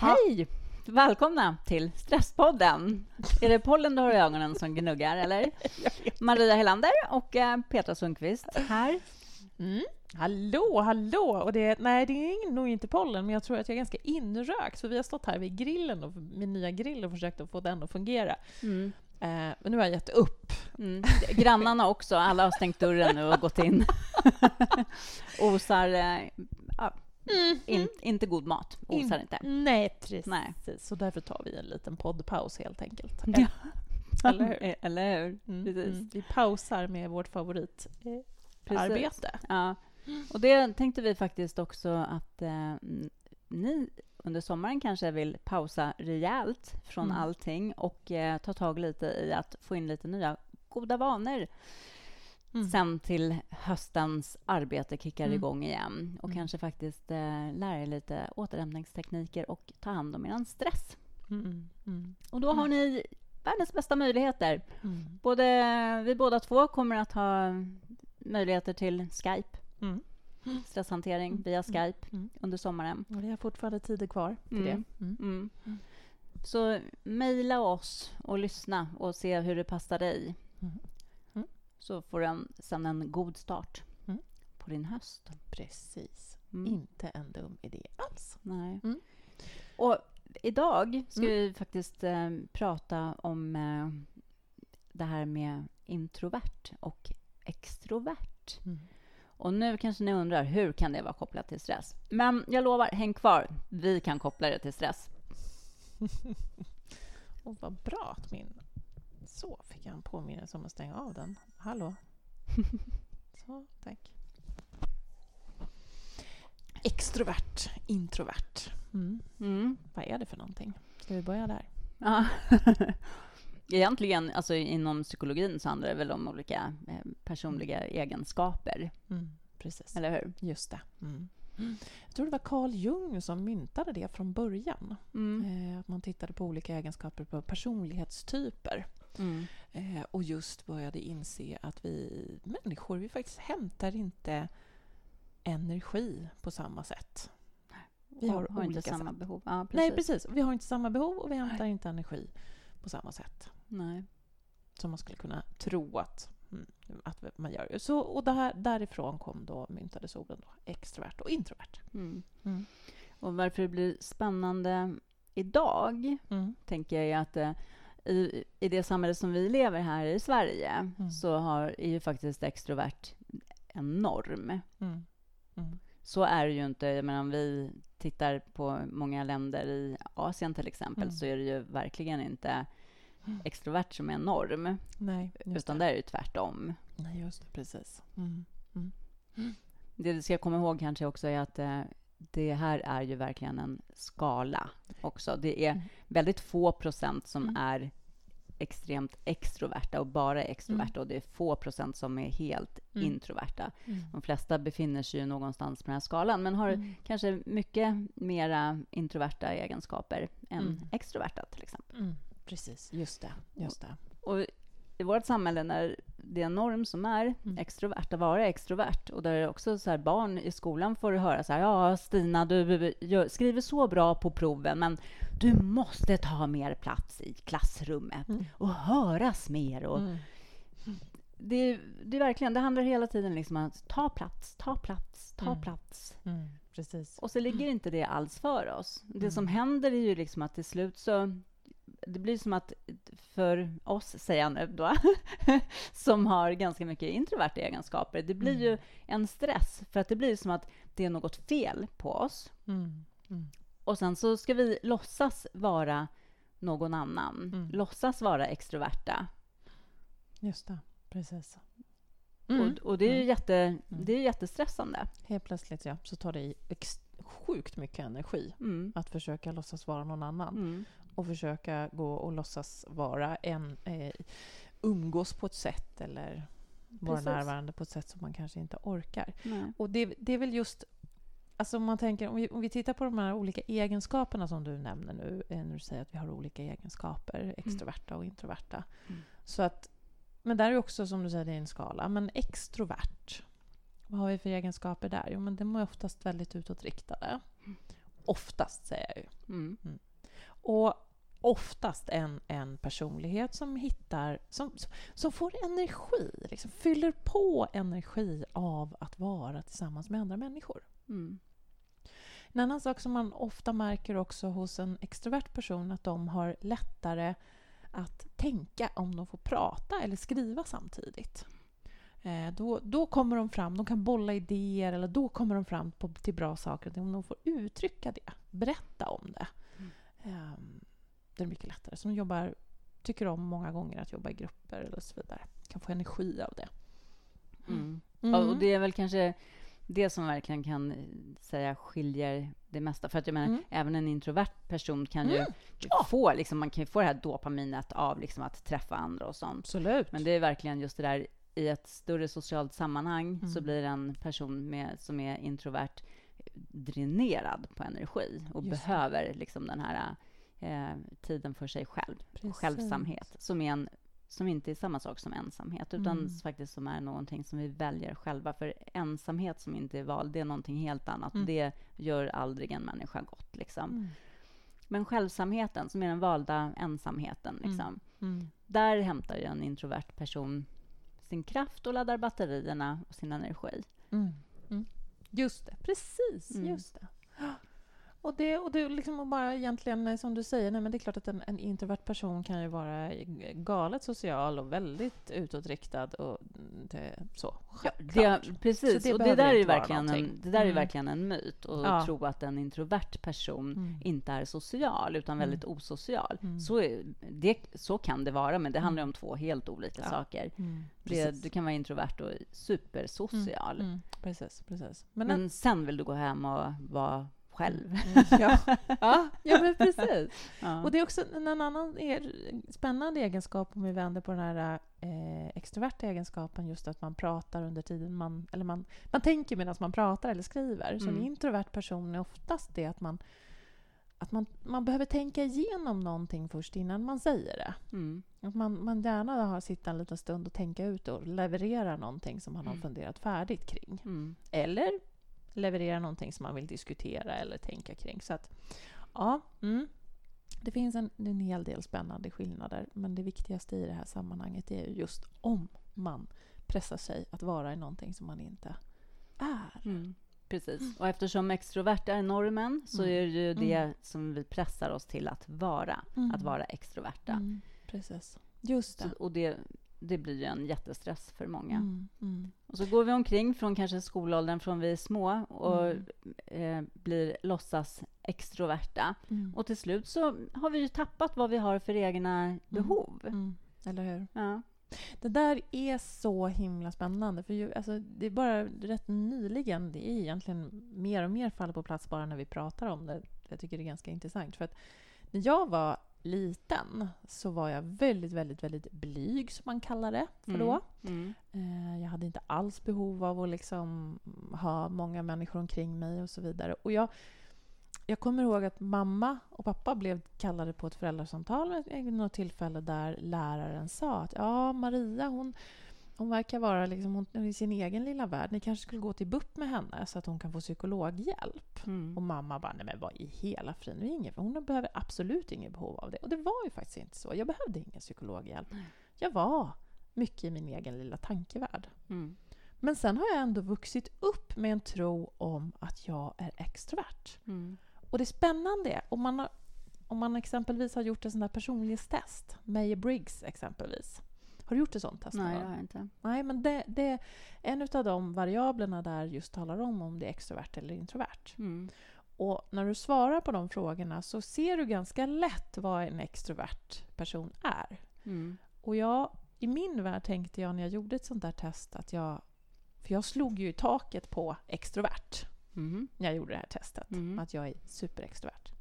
Hej! Välkomna till Stresspodden. Är det pollen du har i ögonen som gnuggar, eller? Maria Helander och eh, Petra Sundqvist här. Mm. Hallå, hallå! Och det, nej, det är nog inte pollen, men jag tror att jag är ganska inrökt. För vi har stått här vid grillen, och, min nya grill, och försökt att få den att fungera. Mm. Eh, men nu har jag gett upp. Mm. Grannarna också. Alla har stängt dörren nu och gått in. Osar eh, Mm. In, inte god mat, osar in, inte. Nej, precis. Nej. Så därför tar vi en liten poddpaus helt enkelt. Ja. Eller hur? Eller hur? Mm. Mm. Vi pausar med vårt favoritarbete. Eh, ja. Och det tänkte vi faktiskt också att eh, ni under sommaren kanske vill pausa rejält från mm. allting och eh, ta tag lite i att få in lite nya goda vanor Mm. Sen till höstens arbete kickar mm. igång igen och mm. kanske faktiskt eh, lära er lite återhämtningstekniker och ta hand om er stress. Mm, mm, mm. Och då har ni världens bästa möjligheter. Både, vi båda två kommer att ha möjligheter till Skype. Stresshantering via Skype under sommaren. Och det är fortfarande tider kvar till det. Så mejla oss och lyssna och se hur det passar dig så får du sen en god start mm. på din höst. Precis. Mm. Inte en dum idé alls. Nej. Mm. Och idag ska mm. vi faktiskt eh, prata om eh, det här med introvert och extrovert. Mm. Och nu kanske ni undrar, hur kan det vara kopplat till stress? Men jag lovar, häng kvar. Vi kan koppla det till stress. och vad bra att min så fick jag en påminnelse om att stänga av den. Hallå? Så, tack. Extrovert, introvert. Mm. Mm. Vad är det för någonting? Ska vi börja där? Ja. Egentligen, alltså inom psykologin så handlar det väl om olika eh, personliga egenskaper. Mm. Precis. Eller hur? Just det. Mm. Jag tror det var Carl Jung som myntade det från början. Mm. Eh, att man tittade på olika egenskaper på personlighetstyper. Mm. Eh, och just började inse att vi människor, vi faktiskt hämtar inte energi på samma sätt. Vi har, har inte samma sätt. behov. Ja, precis. Nej, precis. Vi har inte samma behov och vi hämtar Nej. inte energi på samma sätt. Nej. Som man skulle kunna tro att, att man gör. Så, och där, därifrån kom då myntades orden då, extrovert och introvert. Mm. Mm. Och varför det blir spännande idag, mm. tänker jag är att eh, i, i det samhälle som vi lever här i Sverige mm. så har, är ju faktiskt extrovert en norm. Mm. Mm. Så är det ju inte. Jag menar, om vi tittar på många länder i Asien till exempel mm. så är det ju verkligen inte mm. Extrovert som är en norm. Nej, utan det. där är det tvärtom. Nej, just det. Precis. Mm. Det vi ska komma ihåg kanske också är att eh, det här är ju verkligen en skala också. Det är mm. väldigt få procent som mm. är extremt extroverta och bara extroverta mm. och det är få procent som är helt mm. introverta. Mm. De flesta befinner sig ju någonstans på den här skalan men har mm. kanske mycket mera introverta egenskaper än extroverta till exempel. Precis, just det. Just det. Och, i vårt samhälle när det är en norm som är mm. extrovert, att vara extrovert. Och där också så barn i skolan får höra så här, ja Stina, du skriver så bra på proven, men du måste ta mer plats i klassrummet mm. och höras mer. Och mm. det, det, är verkligen, det handlar hela tiden liksom om att ta plats, ta plats, ta mm. plats. Mm, precis. Och så ligger inte det alls för oss. Det som händer är ju liksom att till slut så det blir som att för oss, säger jag nu då, som har ganska mycket introverta egenskaper, det blir mm. ju en stress för att det blir som att det är något fel på oss. Mm. Mm. Och sen så ska vi låtsas vara någon annan, mm. låtsas vara extroverta. Just det, precis. Och, mm. och, det är ju mm. jätte, det är jättestressande. Helt plötsligt, ja, så tar det i sjukt mycket energi att försöka låtsas vara någon annan och försöka gå och låtsas vara en, eh, umgås på ett sätt eller vara Precis. närvarande på ett sätt som man kanske inte orkar. Nej. Och det, det är väl just Alltså om man tänker, om vi, om vi tittar på de här olika egenskaperna som du nämner nu, eh, när du säger att vi har olika egenskaper, mm. extroverta och introverta. Mm. Så att, men där är också, som du säger, det är en skala. Men extrovert, vad har vi för egenskaper där? Jo, men de är oftast väldigt utåtriktade. Mm. Oftast, säger jag ju. Mm. Och oftast en, en personlighet som hittar, som, som får energi, liksom fyller på energi av att vara tillsammans med andra människor. Mm. En annan sak som man ofta märker också hos en extrovert person att de har lättare att tänka om de får prata eller skriva samtidigt. Eh, då, då kommer de fram, de kan bolla idéer eller då kommer de fram på, till bra saker. Om de får uttrycka det, berätta om det. Mm. Eh, det är mycket lättare. Så de jobbar, tycker om många gånger att jobba i grupper eller så vidare. Kan få energi av det. Mm. Mm. och det är väl kanske det som verkligen kan säga skiljer det mesta. För att jag menar, mm. även en introvert person kan ju mm. ja. få, liksom, man kan få det här dopaminet av liksom, att träffa andra och sånt. Absolut. Men det är verkligen just det där i ett större socialt sammanhang mm. så blir en person med, som är introvert dränerad på energi och just behöver det. liksom den här eh, tiden för sig själv, Precis. självsamhet, som är en som inte är samma sak som ensamhet, utan mm. faktiskt som är någonting som vi väljer själva. För ensamhet som inte är vald, det är någonting helt annat. Mm. Det gör aldrig en människa gott. Liksom. Mm. Men självsamheten, som är den valda ensamheten, mm. liksom, mm. där hämtar ju en introvert person sin kraft och laddar batterierna och sin energi. Mm. Just det, precis. Just det. Och det, och det liksom och bara egentligen, eh, som du säger, nej, men det är klart att en, en, introvert person kan ju vara galet social och väldigt utåtriktad och det, så. Ja, det, precis, det och det där, är verkligen en, det där mm. är verkligen en myt. Att ja. tro att en introvert person mm. inte är social, utan mm. väldigt osocial. Mm. Så, är, det, så kan det vara, men det handlar om två helt olika ja. saker. Mm. Det, du kan vara introvert och supersocial. Precis, precis. Men, men sen vill du gå hem och vara själv. Mm, ja. ja, ja, men precis. Ja. Och det är också en annan er, spännande egenskap om vi vänder på den här eh, extroverta egenskapen, just att man pratar under tiden man... Eller man, man tänker medan man pratar eller skriver. Så mm. en introvert person är oftast det att man att man, man behöver tänka igenom någonting först innan man säger det. Mm. Att man, man gärna har sitta en liten stund och tänka ut och leverera någonting som man har mm. funderat färdigt kring. Mm. Eller leverera någonting som man vill diskutera eller tänka kring. Så att, ja, mm. Det finns en, en hel del spännande skillnader, men det viktigaste i det här sammanhanget är just om man pressar sig att vara i någonting som man inte är. Mm. Precis. Mm. Och eftersom extrovert är normen så mm. är det ju det mm. som vi pressar oss till att vara, mm. att vara extroverta. Precis. Just det. Så, och det det blir ju en jättestress för många. Mm, mm. Och så går vi omkring från kanske skolåldern, från vi är små och mm. eh, blir låtsas extroverta. Mm. Och till slut så har vi ju tappat vad vi har för egna mm. behov. Mm. Eller hur? Ja. Det där är så himla spännande. För ju, alltså, det är bara rätt nyligen, det är egentligen mer och mer faller på plats bara när vi pratar om det. Jag tycker det är ganska intressant. För att när jag var liten så var jag väldigt, väldigt, väldigt blyg, som man kallar det för då. Mm. Mm. Jag hade inte alls behov av att liksom ha många människor omkring mig och så vidare. Och jag, jag kommer ihåg att mamma och pappa blev kallade på ett föräldrasamtal vid något tillfälle där läraren sa att ja, Maria hon hon verkar vara liksom, hon, i sin egen lilla värld. Ni kanske skulle gå till BUP med henne så att hon kan få psykologhjälp. Mm. Och mamma bara, nej men vad i hela friden, ingen, hon behöver absolut inget behov av det. Och det var ju faktiskt inte så. Jag behövde ingen psykologhjälp. Mm. Jag var mycket i min egen lilla tankevärld. Mm. Men sen har jag ändå vuxit upp med en tro om att jag är extrovert. Mm. Och det spännande är, om man, har, om man exempelvis har gjort ett sånt där personlighetstest, Meyer-Briggs exempelvis, har du gjort ett sånt test? Nej, det har jag inte. Nej, men det, det, en av de variablerna där just talar om om det är extrovert eller introvert. Mm. Och när du svarar på de frågorna så ser du ganska lätt vad en extrovert person är. Mm. Och jag, i min värld tänkte jag när jag gjorde ett sånt där test att jag... För jag slog ju i taket på extrovert mm. när jag gjorde det här testet. Mm. Att jag är superextrovert.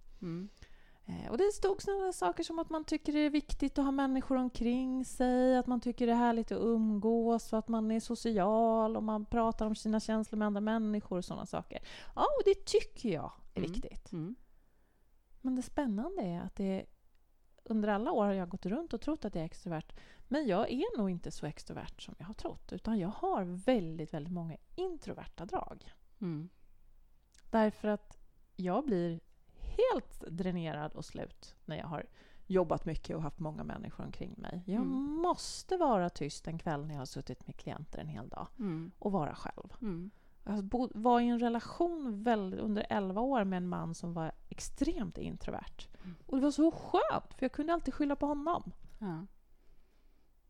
Eh, och det stod sådana saker som att man tycker det är viktigt att ha människor omkring sig, att man tycker det är härligt att umgås, och att man är social och man pratar om sina känslor med andra människor och sådana saker. Ja, och det tycker jag är mm. viktigt. Mm. Men det spännande är att det under alla år har jag gått runt och trott att jag är extrovert. Men jag är nog inte så extrovert som jag har trott. Utan jag har väldigt, väldigt många introverta drag. Mm. Därför att jag blir helt dränerad och slut när jag har jobbat mycket och haft många människor omkring mig. Jag mm. måste vara tyst en kväll när jag har suttit med klienter en hel dag mm. och vara själv. Mm. Jag var i en relation under 11 år med en man som var extremt introvert. Mm. Och det var så skönt, för jag kunde alltid skylla på honom. Ja.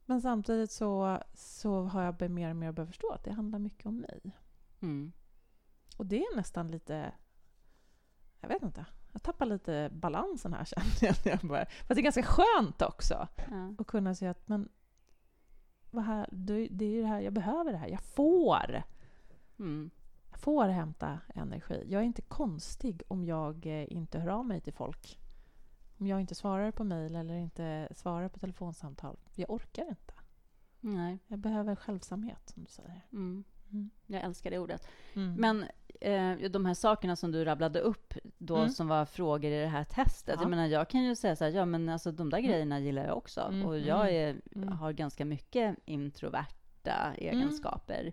Men samtidigt så, så har jag mer och mer börjat förstå att det handlar mycket om mig. Mm. Och det är nästan lite... Jag vet inte. Jag tappar lite balansen här känner jag. Fast det är ganska skönt också ja. att kunna se att men, vad här, det är det här, jag behöver det här. Jag får. Mm. Jag får hämta energi. Jag är inte konstig om jag eh, inte hör av mig till folk. Om jag inte svarar på mejl eller inte svarar på telefonsamtal. Jag orkar inte. Nej. Jag behöver självsamhet, som du säger. Mm. Mm. Jag älskar det ordet. Mm. Men eh, de här sakerna som du rabblade upp då, mm. som var frågor i det här testet. Ja. Jag menar, jag kan ju säga så här, ja men alltså de där mm. grejerna gillar jag också. Mm. Och jag är, har ganska mycket introverta egenskaper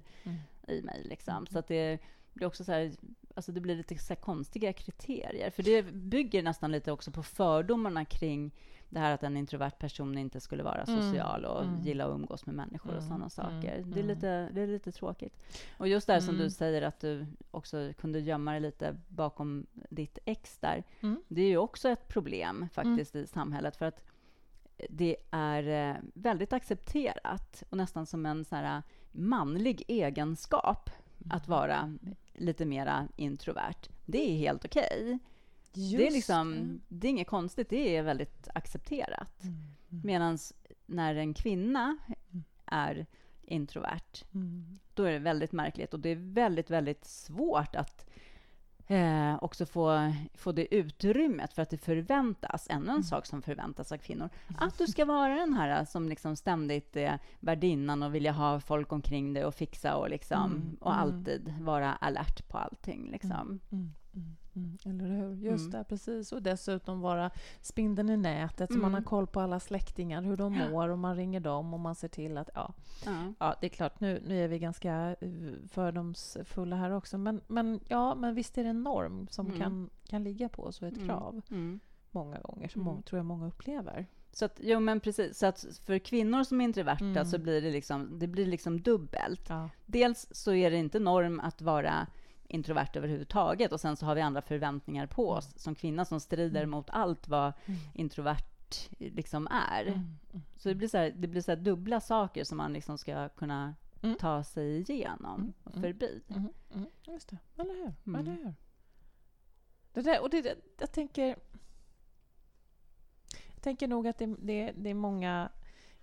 i mig. Liksom. Så att det blir också så här, alltså det blir lite så konstiga kriterier. För det bygger nästan lite också på fördomarna kring det här att en introvert person inte skulle vara mm. social och mm. gilla att umgås med människor och mm. sådana saker. Mm. Det, är lite, det är lite tråkigt. Och just det här som du mm. säger, att du också kunde gömma dig lite bakom ditt ex där. Det är ju också ett problem faktiskt i samhället. För att det är eh, väldigt accepterat och nästan som en så här manlig egenskap att vara lite mera introvert. Det är helt okej. Okay. det, är liksom, det är inget konstigt, det är väldigt accepterat. Mm. Mm. Medan när en kvinna mm. är introvert, mm. då är det väldigt märkligt och det är väldigt, väldigt svårt att eh, också få, få det utrymmet för att det förväntas, ännu en mm. sak som förväntas av kvinnor, att du ska vara den här som liksom ständigt är värdinnan och vilja ha folk omkring dig och fixa och, liksom, mm. och mm. alltid vara alert på allting. Liksom. Mm. Mm. Mm, eller hur? Just mm. det, precis. Och dessutom vara spindeln i nätet, så man har koll på alla släktingar, hur de mår, och man ringer dem och man ser till att... Ja, ja. ja det är klart, nu, nu är vi ganska eh, fördomsfulla här också, men, men, ja, men visst är det en norm som mm. kan, kan ligga på oss och ett mm. krav. Mm. Många gånger, som många, tror jag många upplever. Så att, jo, men precis. Så att för kvinnor som är introverta mm. så blir det liksom, det blir liksom dubbelt. Ja. Dels så är det inte norm att vara introvert överhuvudtaget och sen så har vi andra förväntningar på oss som kvinna som strider mm. mot allt vad mm. introvert liksom är. Mm. Så det blir så här, det blir så dubbla saker som man liksom ska kunna mm. ta sig igenom och förbi. Just det, eller hur? Eller hur? Det där, och det, jag tänker... Jag tänker nog att det, det, det är många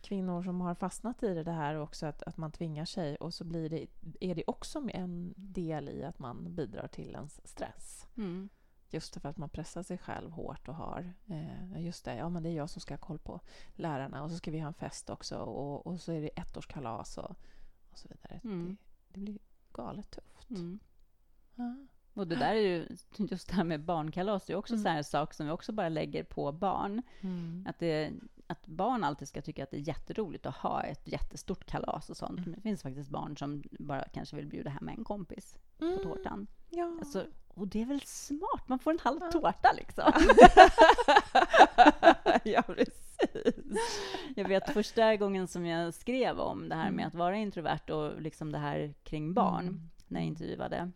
kvinnor som har fastnat i det här också, att, att man tvingar sig och så blir det, är det också en del i att man bidrar till ens stress. Mm. Just för att man pressar sig själv hårt och har eh, just det, ja men det är jag som ska ha koll på lärarna och så ska vi ha en fest också och, och så är det ettårskalas och, och så vidare. Mm. Det, det, blir galet tufft. Mm. Ja. Och det där är ju, just det här med barnkalas, det är också mm. en sak som vi också bara lägger på barn. Mm. Att det att barn alltid ska tycka att det är jätteroligt att ha ett jättestort kalas och sånt. Mm. Det finns faktiskt barn som bara kanske vill bjuda hem en kompis mm. på tårtan. Ja. Alltså, och det är väl smart? Man får en halv tårta liksom. ja, precis. Jag vet första gången som jag skrev om det här med mm. att vara introvert och liksom det här kring barn, mm. när jag intervjuade.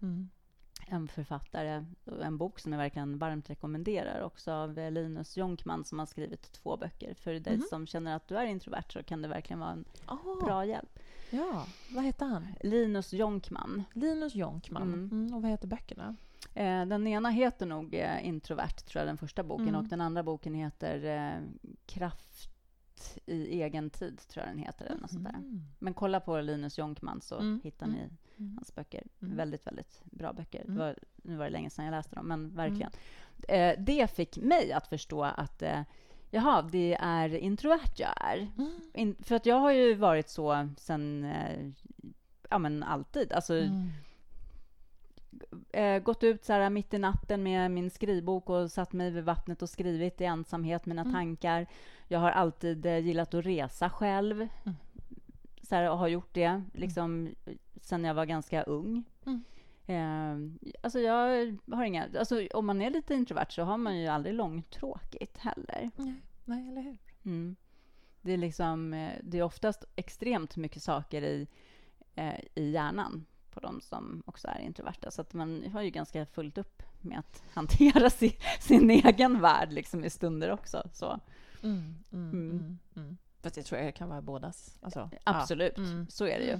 En författare, en bok som jag verkligen varmt rekommenderar, också av Linus Jonkman som har skrivit två böcker. För dig mm. som känner att du är introvert så kan det verkligen vara en oh. bra hjälp. Ja, vad heter han? Linus Jonkman. Linus Jonkman. Mm. Mm, och vad heter böckerna? Eh, den ena heter nog eh, Introvert, tror jag, den första boken. Mm. Och den andra boken heter eh, Kraft i egen tid, tror jag den heter. Eller sånt där. Mm. Men kolla på Linus Jonkman så mm. hittar ni mm. hans böcker. Mm. Väldigt, väldigt bra böcker. Mm. Var, nu var det länge sedan jag läste dem, men verkligen. Mm. Eh, det fick mig att förstå att eh, Jaha, det är introvert jag är. Mm. In, för att jag har ju varit så sen, eh, ja men alltid. Alltså, eh, gått ut så här mitt i natten med min skrivbok och satt mig vid vattnet och skrivit i ensamhet mina mm. tankar. Jag har alltid eh, gillat att resa själv. Mm så här, och har gjort det liksom, sen jag var ganska ung. Mm. Eh, alltså jag har inga... Alltså om man är lite introvert så har man ju aldrig långtråkigt heller. Nej, nej eller hur? Mm. Det är liksom... Eh, det är oftast extremt mycket saker i, eh, i hjärnan på de som också är introverta. Så att man har ju ganska fullt upp med att hantera sin, sin egen värld liksom i stunder också. Så. Mm, mm, mm. Mm, mm. Fast jag tror jag kan vara bådas. Alltså, Absolut, ja. Mm. så är det ju.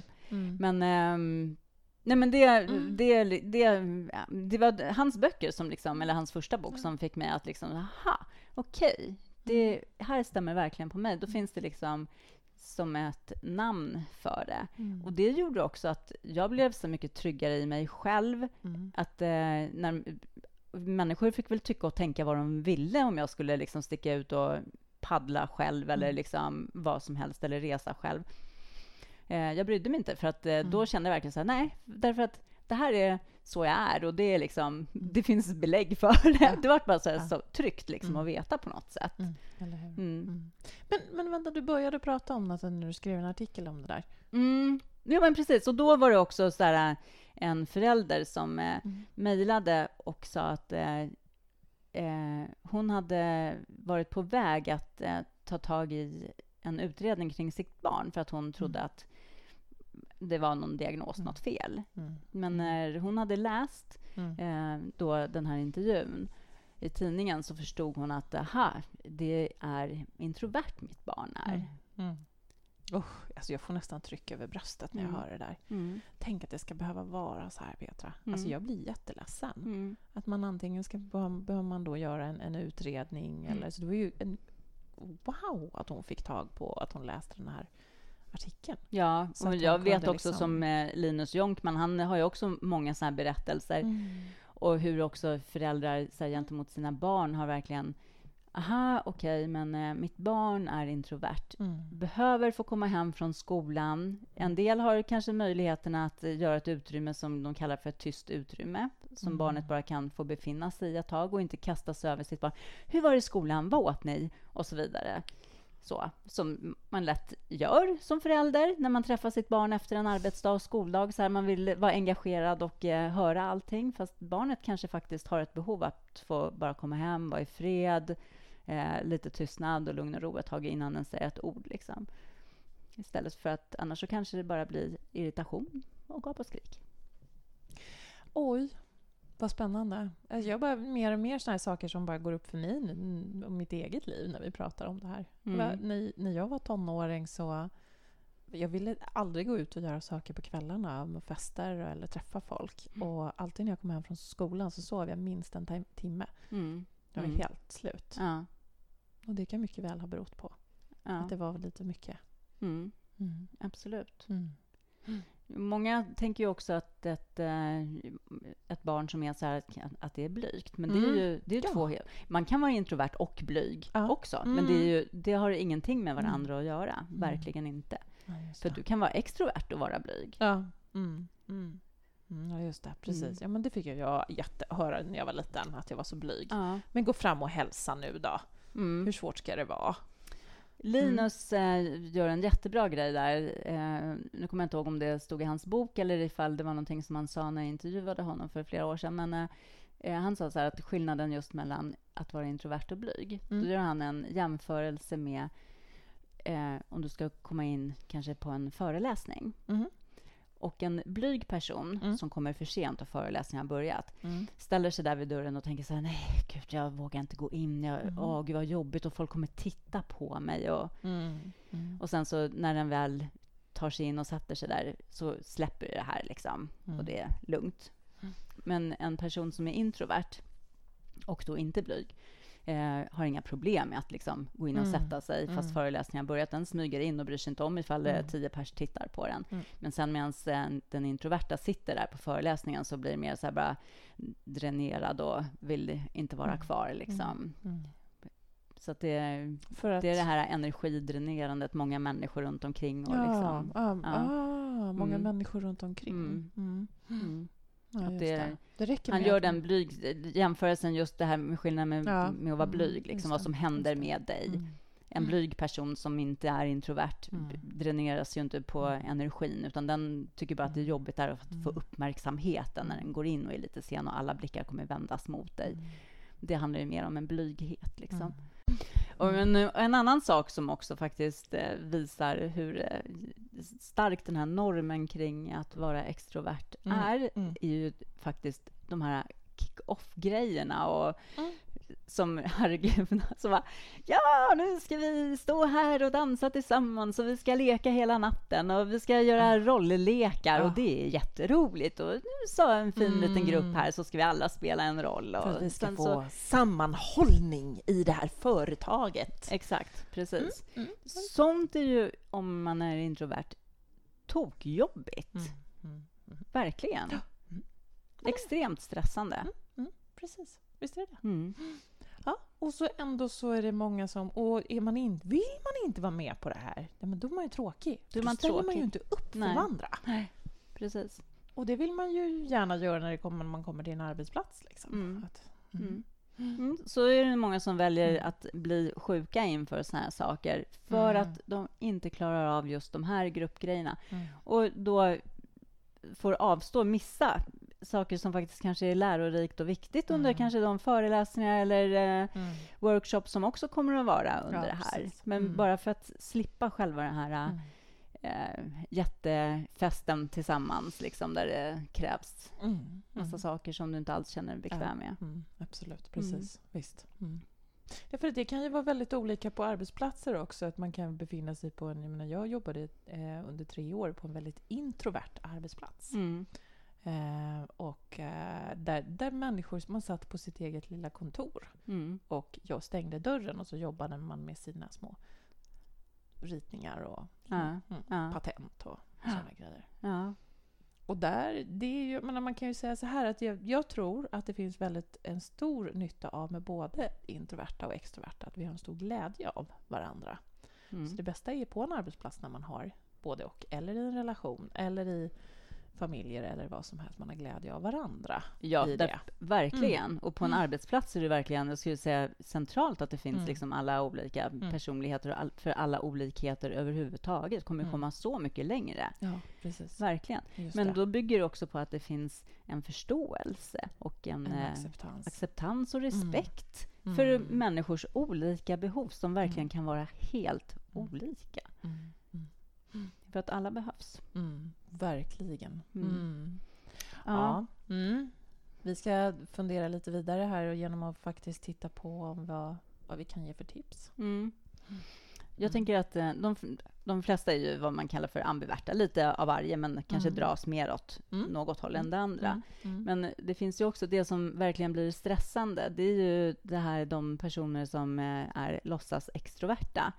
Men, ähm, nej men det, det, det, det var hans böcker, som liksom, eller hans första bok, som fick mig att liksom, aha, okej, okay, det här stämmer verkligen på mig. Då finns det liksom som ett namn för det. Mm. Och det gjorde också att jag blev så mycket tryggare i mig själv. Mm. Att eh, när, människor fick väl tycka och tänka vad de ville om jag skulle liksom sticka ut och paddla själv mm. eller liksom vad som helst eller resa själv. Eh, jag brydde mig inte för att eh, då mm. kände jag verkligen så här, nej, därför att det här är så jag är och det är liksom, mm. det finns belägg för det. Ja. Det var bara så, här, så tryggt liksom mm. att veta på något sätt. Mm. Mm. mm. Men, men vänta, du började prata om det när du skrev en artikel om det där. Mm. Ja, men precis. Och då var det också så där, en förälder som eh, mm. mejlade och sa att eh, eh, hon hade varit på väg att eh, ta tag i en utredning kring sitt barn för att hon trodde att det var någon diagnos, mm. något fel. Mm. Men när hon hade läst mm. eh, då den här intervjun i tidningen så förstod hon att aha, det är introvert mitt barn är. Mm. Mm. Oh, alltså jag får nästan tryck över bröstet när jag mm. hör det där. Mm. Tänk att det ska behöva vara så här, Petra. Mm. Alltså jag blir jätteledsen. Mm. Att man antingen ska behöver man då göra en, en utredning eller så det var ju en wow att hon fick tag på att hon läste den här artikeln. Ja, och jag vet också liksom... som eh, Linus Jonkman, han har ju också många sådana här berättelser. Mm. Och hur också föräldrar så här, gentemot sina barn har verkligen aha, okej, okay, men eh, mitt barn är introvert, mm. behöver få komma hem från skolan. En del har kanske möjligheten att eh, göra ett utrymme som de kallar för ett tyst utrymme, som mm. barnet bara kan få befinna sig i ett tag och inte kasta sig över sitt barn. Hur var det i skolan? Vad åt ni? Och så vidare. Så, som man lätt gör som förälder när man träffar sitt barn efter en arbetsdag och skoldag. Så här, man vill vara engagerad och eh, höra allting, fast barnet kanske faktiskt har ett behov att få bara komma hem, vara i fred, eh, lite tystnad och lugn och ro ett tag innan den säger ett ord. Liksom. Istället för att annars så kanske det bara blir irritation och gap och skrik. Oj, vad spännande. Alltså jag bara mer och mer såna saker som bara går upp för mig om mitt eget liv när vi pratar om det här. Mm. När, när jag var tonåring så jag ville aldrig gå ut och göra saker på kvällarna, fester eller träffa folk. Mm. Och alltid när jag kom hem från skolan så sov jag minst en timme. Mm. Jag var mm. helt slut. Ja. Och det kan mycket väl ha berott på ja. att det var lite mycket. Mm. Mm. Absolut. Mm. Många tänker ju också att ett, eh, ett barn som är så här, att det är blygt. Men det är mm. ju det är ja. två... Man kan vara introvert och blyg ja. också. Men det, mm. ju, det har ingenting med varandra mm. att göra. Verkligen inte. För du kan vara extrovert och vara blyg. Ja. Mm. Mm. ja, just det. Precis. Ja, men det fick jag höra när jag var liten, att jag var så blyg. Men gå fram och hälsa nu då. Hur svårt ska det vara? Linus mm. eh, gör en jättebra grej där. Eh, nu kommer jag inte ihåg om det stod i hans bok eller ifall det var någonting som han sa när jag intervjuade honom för flera år sedan. Men eh, eh han sa så att skillnaden just mellan att vara introvert och blyg. Mm. Då gör han en jämförelse med eh, om du ska komma in kanske på en föreläsning. Mm. Och en blyg person mm. som kommer för sent och föreläsningen har börjat mm. ställer sig där vid dörren och tänker så här, nej, gud, jag vågar inte gå in. Jag, mm. Åh, gud vad jobbigt och folk kommer titta på mig. Och, mm. Mm. och sen så när den väl tar sig in och sätter sig där så släpper det här liksom och mm. det är lugnt. Men en person som är introvert och då inte blyg eh, har inga problem med att liksom gå in och mm. sätta sig fast mm. föreläsningen har börjat. Den smyger in och bryr sig inte om ifall mm. tio pers tittar på den. Mm. Men sen medan den introverta sitter där på föreläsningen så blir mer så här bara dränerad och vill inte vara mm. kvar. Liksom. Mm. Så att det, att... det är det här energidränerandet, många människor runt omkring. Och ja, liksom, ah, ja. ah, många människor runt omkring. Ja, det, det. det han gör den blyg, jämförelsen, just det här med skillnaden med, ja, med att vara mm, blyg, liksom, vad som händer med dig. Mm. En blyg person som inte är introvert mm. dräneras ju inte på mm. energin, utan den tycker bara att det är jobbigt att få uppmärksamheten när den går in och är lite sen och alla blickar kommer vändas mot dig. Det handlar ju mer om en blyghet. Liksom. Och en, en, annan sak som också faktiskt eh, visar hur eh, stark den här normen kring att vara extrovert mm. är, mm. är ju faktiskt de här kick-off-grejerna och mm som, herregud, så bara, ja, nu ska vi stå här och dansa tillsammans och vi ska leka hela natten och vi ska göra ja. rolllekar ja. och det är jätteroligt. Och nu sa en fin mm. liten grupp här så ska vi alla spela en roll. Och För att vi ska få så... sammanhållning i det här företaget. Exakt, precis. Mm. Mm. Sånt är ju, om man är introvert, tokjobbigt. Mm. mm. mm. Verkligen. Extremt stressande. Precis. Visst är det det? Mm. Ja, och så ändå så är det många som... Och är man in, vill man inte vara med på det här, ja, men då är man ju tråkig. Då, man ställer man ju inte upp för Nej. andra. Nej, precis. Och det vill man ju gärna göra när det kommer, man kommer till en arbetsplats. Liksom. Mm. Att, mm. mm. mm. Så är det många som väljer mm. att bli sjuka inför såna här saker för att de inte klarar av just de här gruppgrejerna. Och då får avstå, missa saker som faktiskt kanske är lärorikt och viktigt under mm. kanske de föreläsningar eller eh, mm. workshops som också kommer att vara under ja, det här. Precis. Men mm. bara för att slippa själva den här mm. eh, jättefesten tillsammans, liksom, där det krävs mm. massa saker som du inte alls känner dig bekväm med. Mm. Absolut, precis. Visst. Ja, för det kan ju vara väldigt olika på arbetsplatser också. Att man kan befinna sig på en... Jag, menar, jag jobbade eh, under tre år på en väldigt introvert arbetsplats. Mm. Eh, och eh, där, där människor, man satt på sitt eget lilla kontor mm. och jag stängde dörren och så jobbade man med sina små ritningar och ja. Mm, ja. patent och sådana grejer. Ja. Och där, det är ju, men man kan ju säga så här att jag, jag, tror att det finns väldigt en stor nytta av med både introverta och extroverta, att vi har en stor glädje av varandra. Mm. Så det bästa är på en arbetsplats när man har både och, eller i en relation, eller i familjer eller vad som helst. Man har glädje av varandra. Ja, där, verkligen. Mm. Och på en mm. arbetsplats är det verkligen, jag skulle säga centralt att det finns mm. liksom alla olika mm. personligheter och all, för alla olikheter överhuvudtaget kommer mm. komma så mycket längre. Ja, precis. Verkligen. Just Men det. då bygger det också på att det finns en förståelse och en, en eh, acceptans. acceptans. och respekt för människors olika behov som verkligen kan vara helt olika. För att alla behövs. Mm, verkligen. Mm. mm. Ja. Mm. Vi ska fundera lite vidare här och genom att faktiskt titta på vad, vad vi kan ge för tips. Mm. Jag tänker att eh, de, de flesta är ju vad man kallar för ambiverta, lite av varje, men kanske mm. dras mer åt mm. något håll än det andra. Mm. mm. Men det finns ju också det som verkligen blir stressande. Det är ju det här de personer som eh, är låtsas extroverta.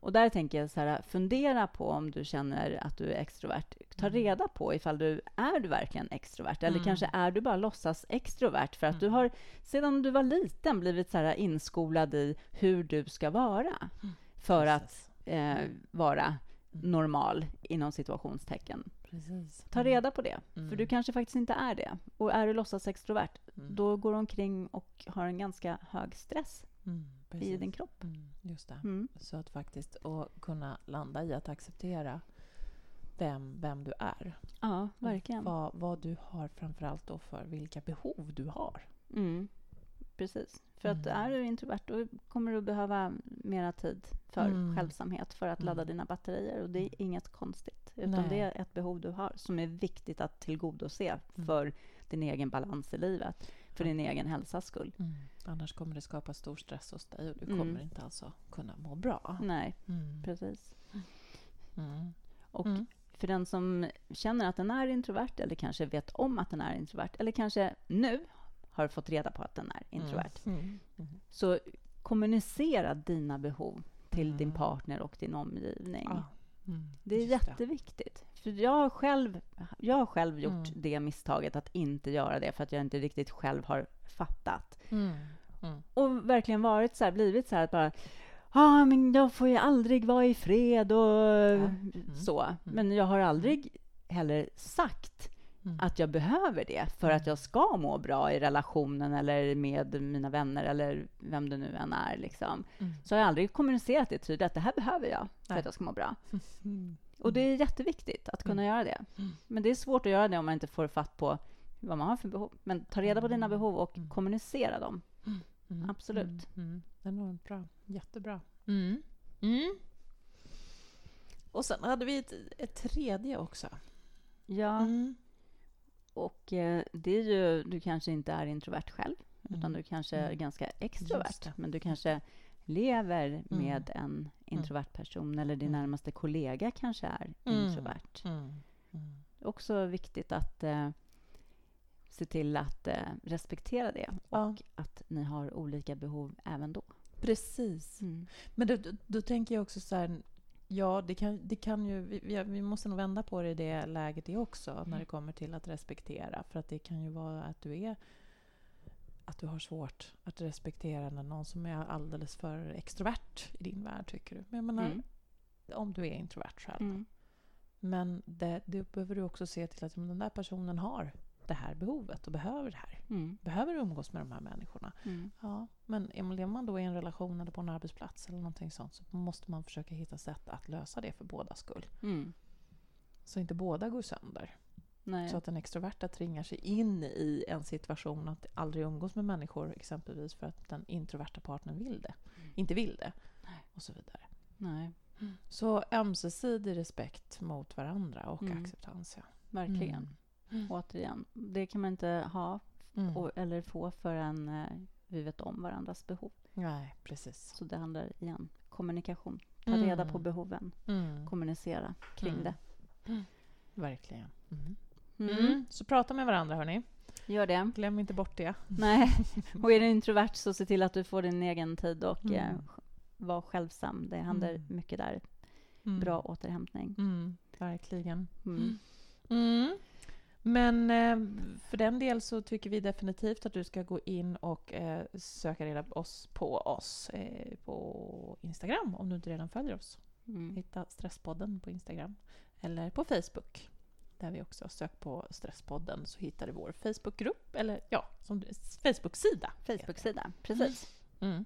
Och där tänker jag så här, fundera på om du känner att du är extrovert. Ta mm. reda på ifall du är du verkligen extrovert, eller mm. kanske är du bara låtsas extrovert för att mm. du har sedan du var liten blivit så här inskolad i hur du ska vara mm. för att eh, vara mm. normal inom situationstecken. Precis. Ta reda på det, för du kanske faktiskt inte är det. Och är du låtsas extrovert, då går du omkring och har en ganska hög stress mm, i din kropp. Mm, just det. Mm. Så att faktiskt och kunna landa i att acceptera vem, vem du är. Ja, verkligen. Vad, vad du har framförallt då för vilka behov du har. Mm. Precis. För att mm. är du introvert då kommer du behöva mera tid för självsamhet för att ladda dina batterier. Och det är inget konstigt. Utan Nej. det är ett behov du har som är viktigt att tillgodose för din egen balans i livet för din egen hälsas skull. Mm. Annars kommer det skapa stor stress hos dig och du kommer mm. inte alltså kunna må bra. Nej, mm. precis. Mm. Och mm. för den som känner att den är introvert eller kanske vet om att den är introvert eller kanske nu har fått reda på att den är introvert så kommunicera dina behov till din partner och din omgivning. Ja. Mm, det är jätteviktigt. För jag har själv, jag har själv gjort mm. det misstaget att inte göra det för att jag inte riktigt själv har fattat. Mm. mm. Och verkligen varit så här, blivit så här att bara ah, men jag får ju aldrig vara i fred och. Mm. så. Men jag har aldrig heller sagt Mm. Att jag behöver det för att mm. jag ska må bra i relationen eller med mina vänner eller vem det nu än är. Liksom. Mm. Så har jag aldrig kommunicerat det tydligt, att det här behöver jag för Nej. att jag ska må bra. Mm. Och det är jätteviktigt att kunna mm. göra det. Mm. Men det är svårt att göra det om man inte får fatt på vad man har för behov. Men ta reda på dina behov och kommunicera dem. Absolut. Enormt bra. Jättebra. Och sen hade vi ett, ett tredje också. Ja. Mm. Och eh, det är ju, du kanske inte är introvert själv, mm. utan du kanske är mm. ganska extrovert. Men du kanske lever mm. med en mm. introvert person eller din närmaste kollega kanske är introvert. Också viktigt att eh, se till att eh, respektera det och ja. att ni har olika behov även då. Precis. Mm. Men då, då, då, tänker jag också så här, Ja, det kan, det kan ju, vi, vi, måste nog vända på det i det läget det också, mm. när det kommer till att respektera. För att det kan ju vara att du är att du har svårt att respektera när någon som är alldeles för extrovert i din värld, tycker du. Men jag menar, mm. om du är introvert själv. Mm. Men det, det behöver du också se till att den där personen har det här behovet och behöver det här. Mm. Behöver umgås med de här människorna. Mm. Ja, men lever man då i en relation eller på en arbetsplats eller någonting sånt så måste man försöka hitta sätt att lösa det för bådas skull. Mm. Så inte båda går sönder. Nej. Så att den extroverta tvingar sig in i en situation att aldrig umgås med människor exempelvis för att den introverta partnern vill det. Mm. Inte vill det. Nej. Och så vidare. Nej. Så ömsesidig respekt mot varandra och mm. acceptans. Ja. Verkligen. Mm. Återigen, det kan man inte ha mm. och, eller få förrän eh, vi vet om varandras behov. Nej, precis. Så det handlar igen kommunikation. Ta mm. reda på behoven. Mm. Kommunicera kring mm. det. Mm. Verkligen. Så prata med varandra, hörni. Gör det. Glöm inte bort det. Nej. Och är du introvert, så se till att du får din egen tid och eh, var självsam. Det händer mycket där. Bra återhämtning. Verkligen. Mm. Men eh, för den del så tycker vi definitivt att du ska gå in och eh, söka reda oss på oss eh, på Instagram om du inte redan följer oss. Mm. Hitta Stresspodden på Instagram eller på Facebook där vi också har sökt på Stresspodden så hittar du vår Facebookgrupp eller ja, som Facebook-sida. Facebook-sida, precis. Mm.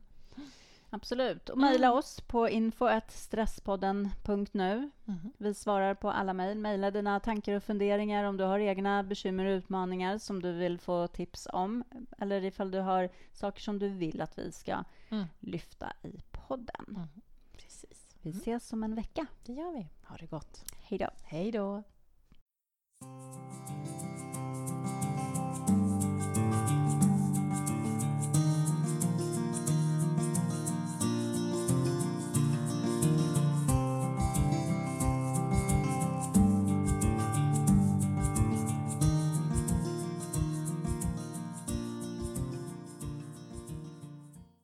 Absolut. Och mejla mm. oss på info.stresspodden.nu. Mm. Vi svarar på alla mejl. Mejla dina tankar och funderingar om du har egna bekymmer och utmaningar som du vill få tips om eller ifall du har saker som du vill att vi ska mm. lyfta i podden. Mm. Precis. Vi mm. ses om en vecka. Det gör vi. Ha det gott. Hej då. Hej då.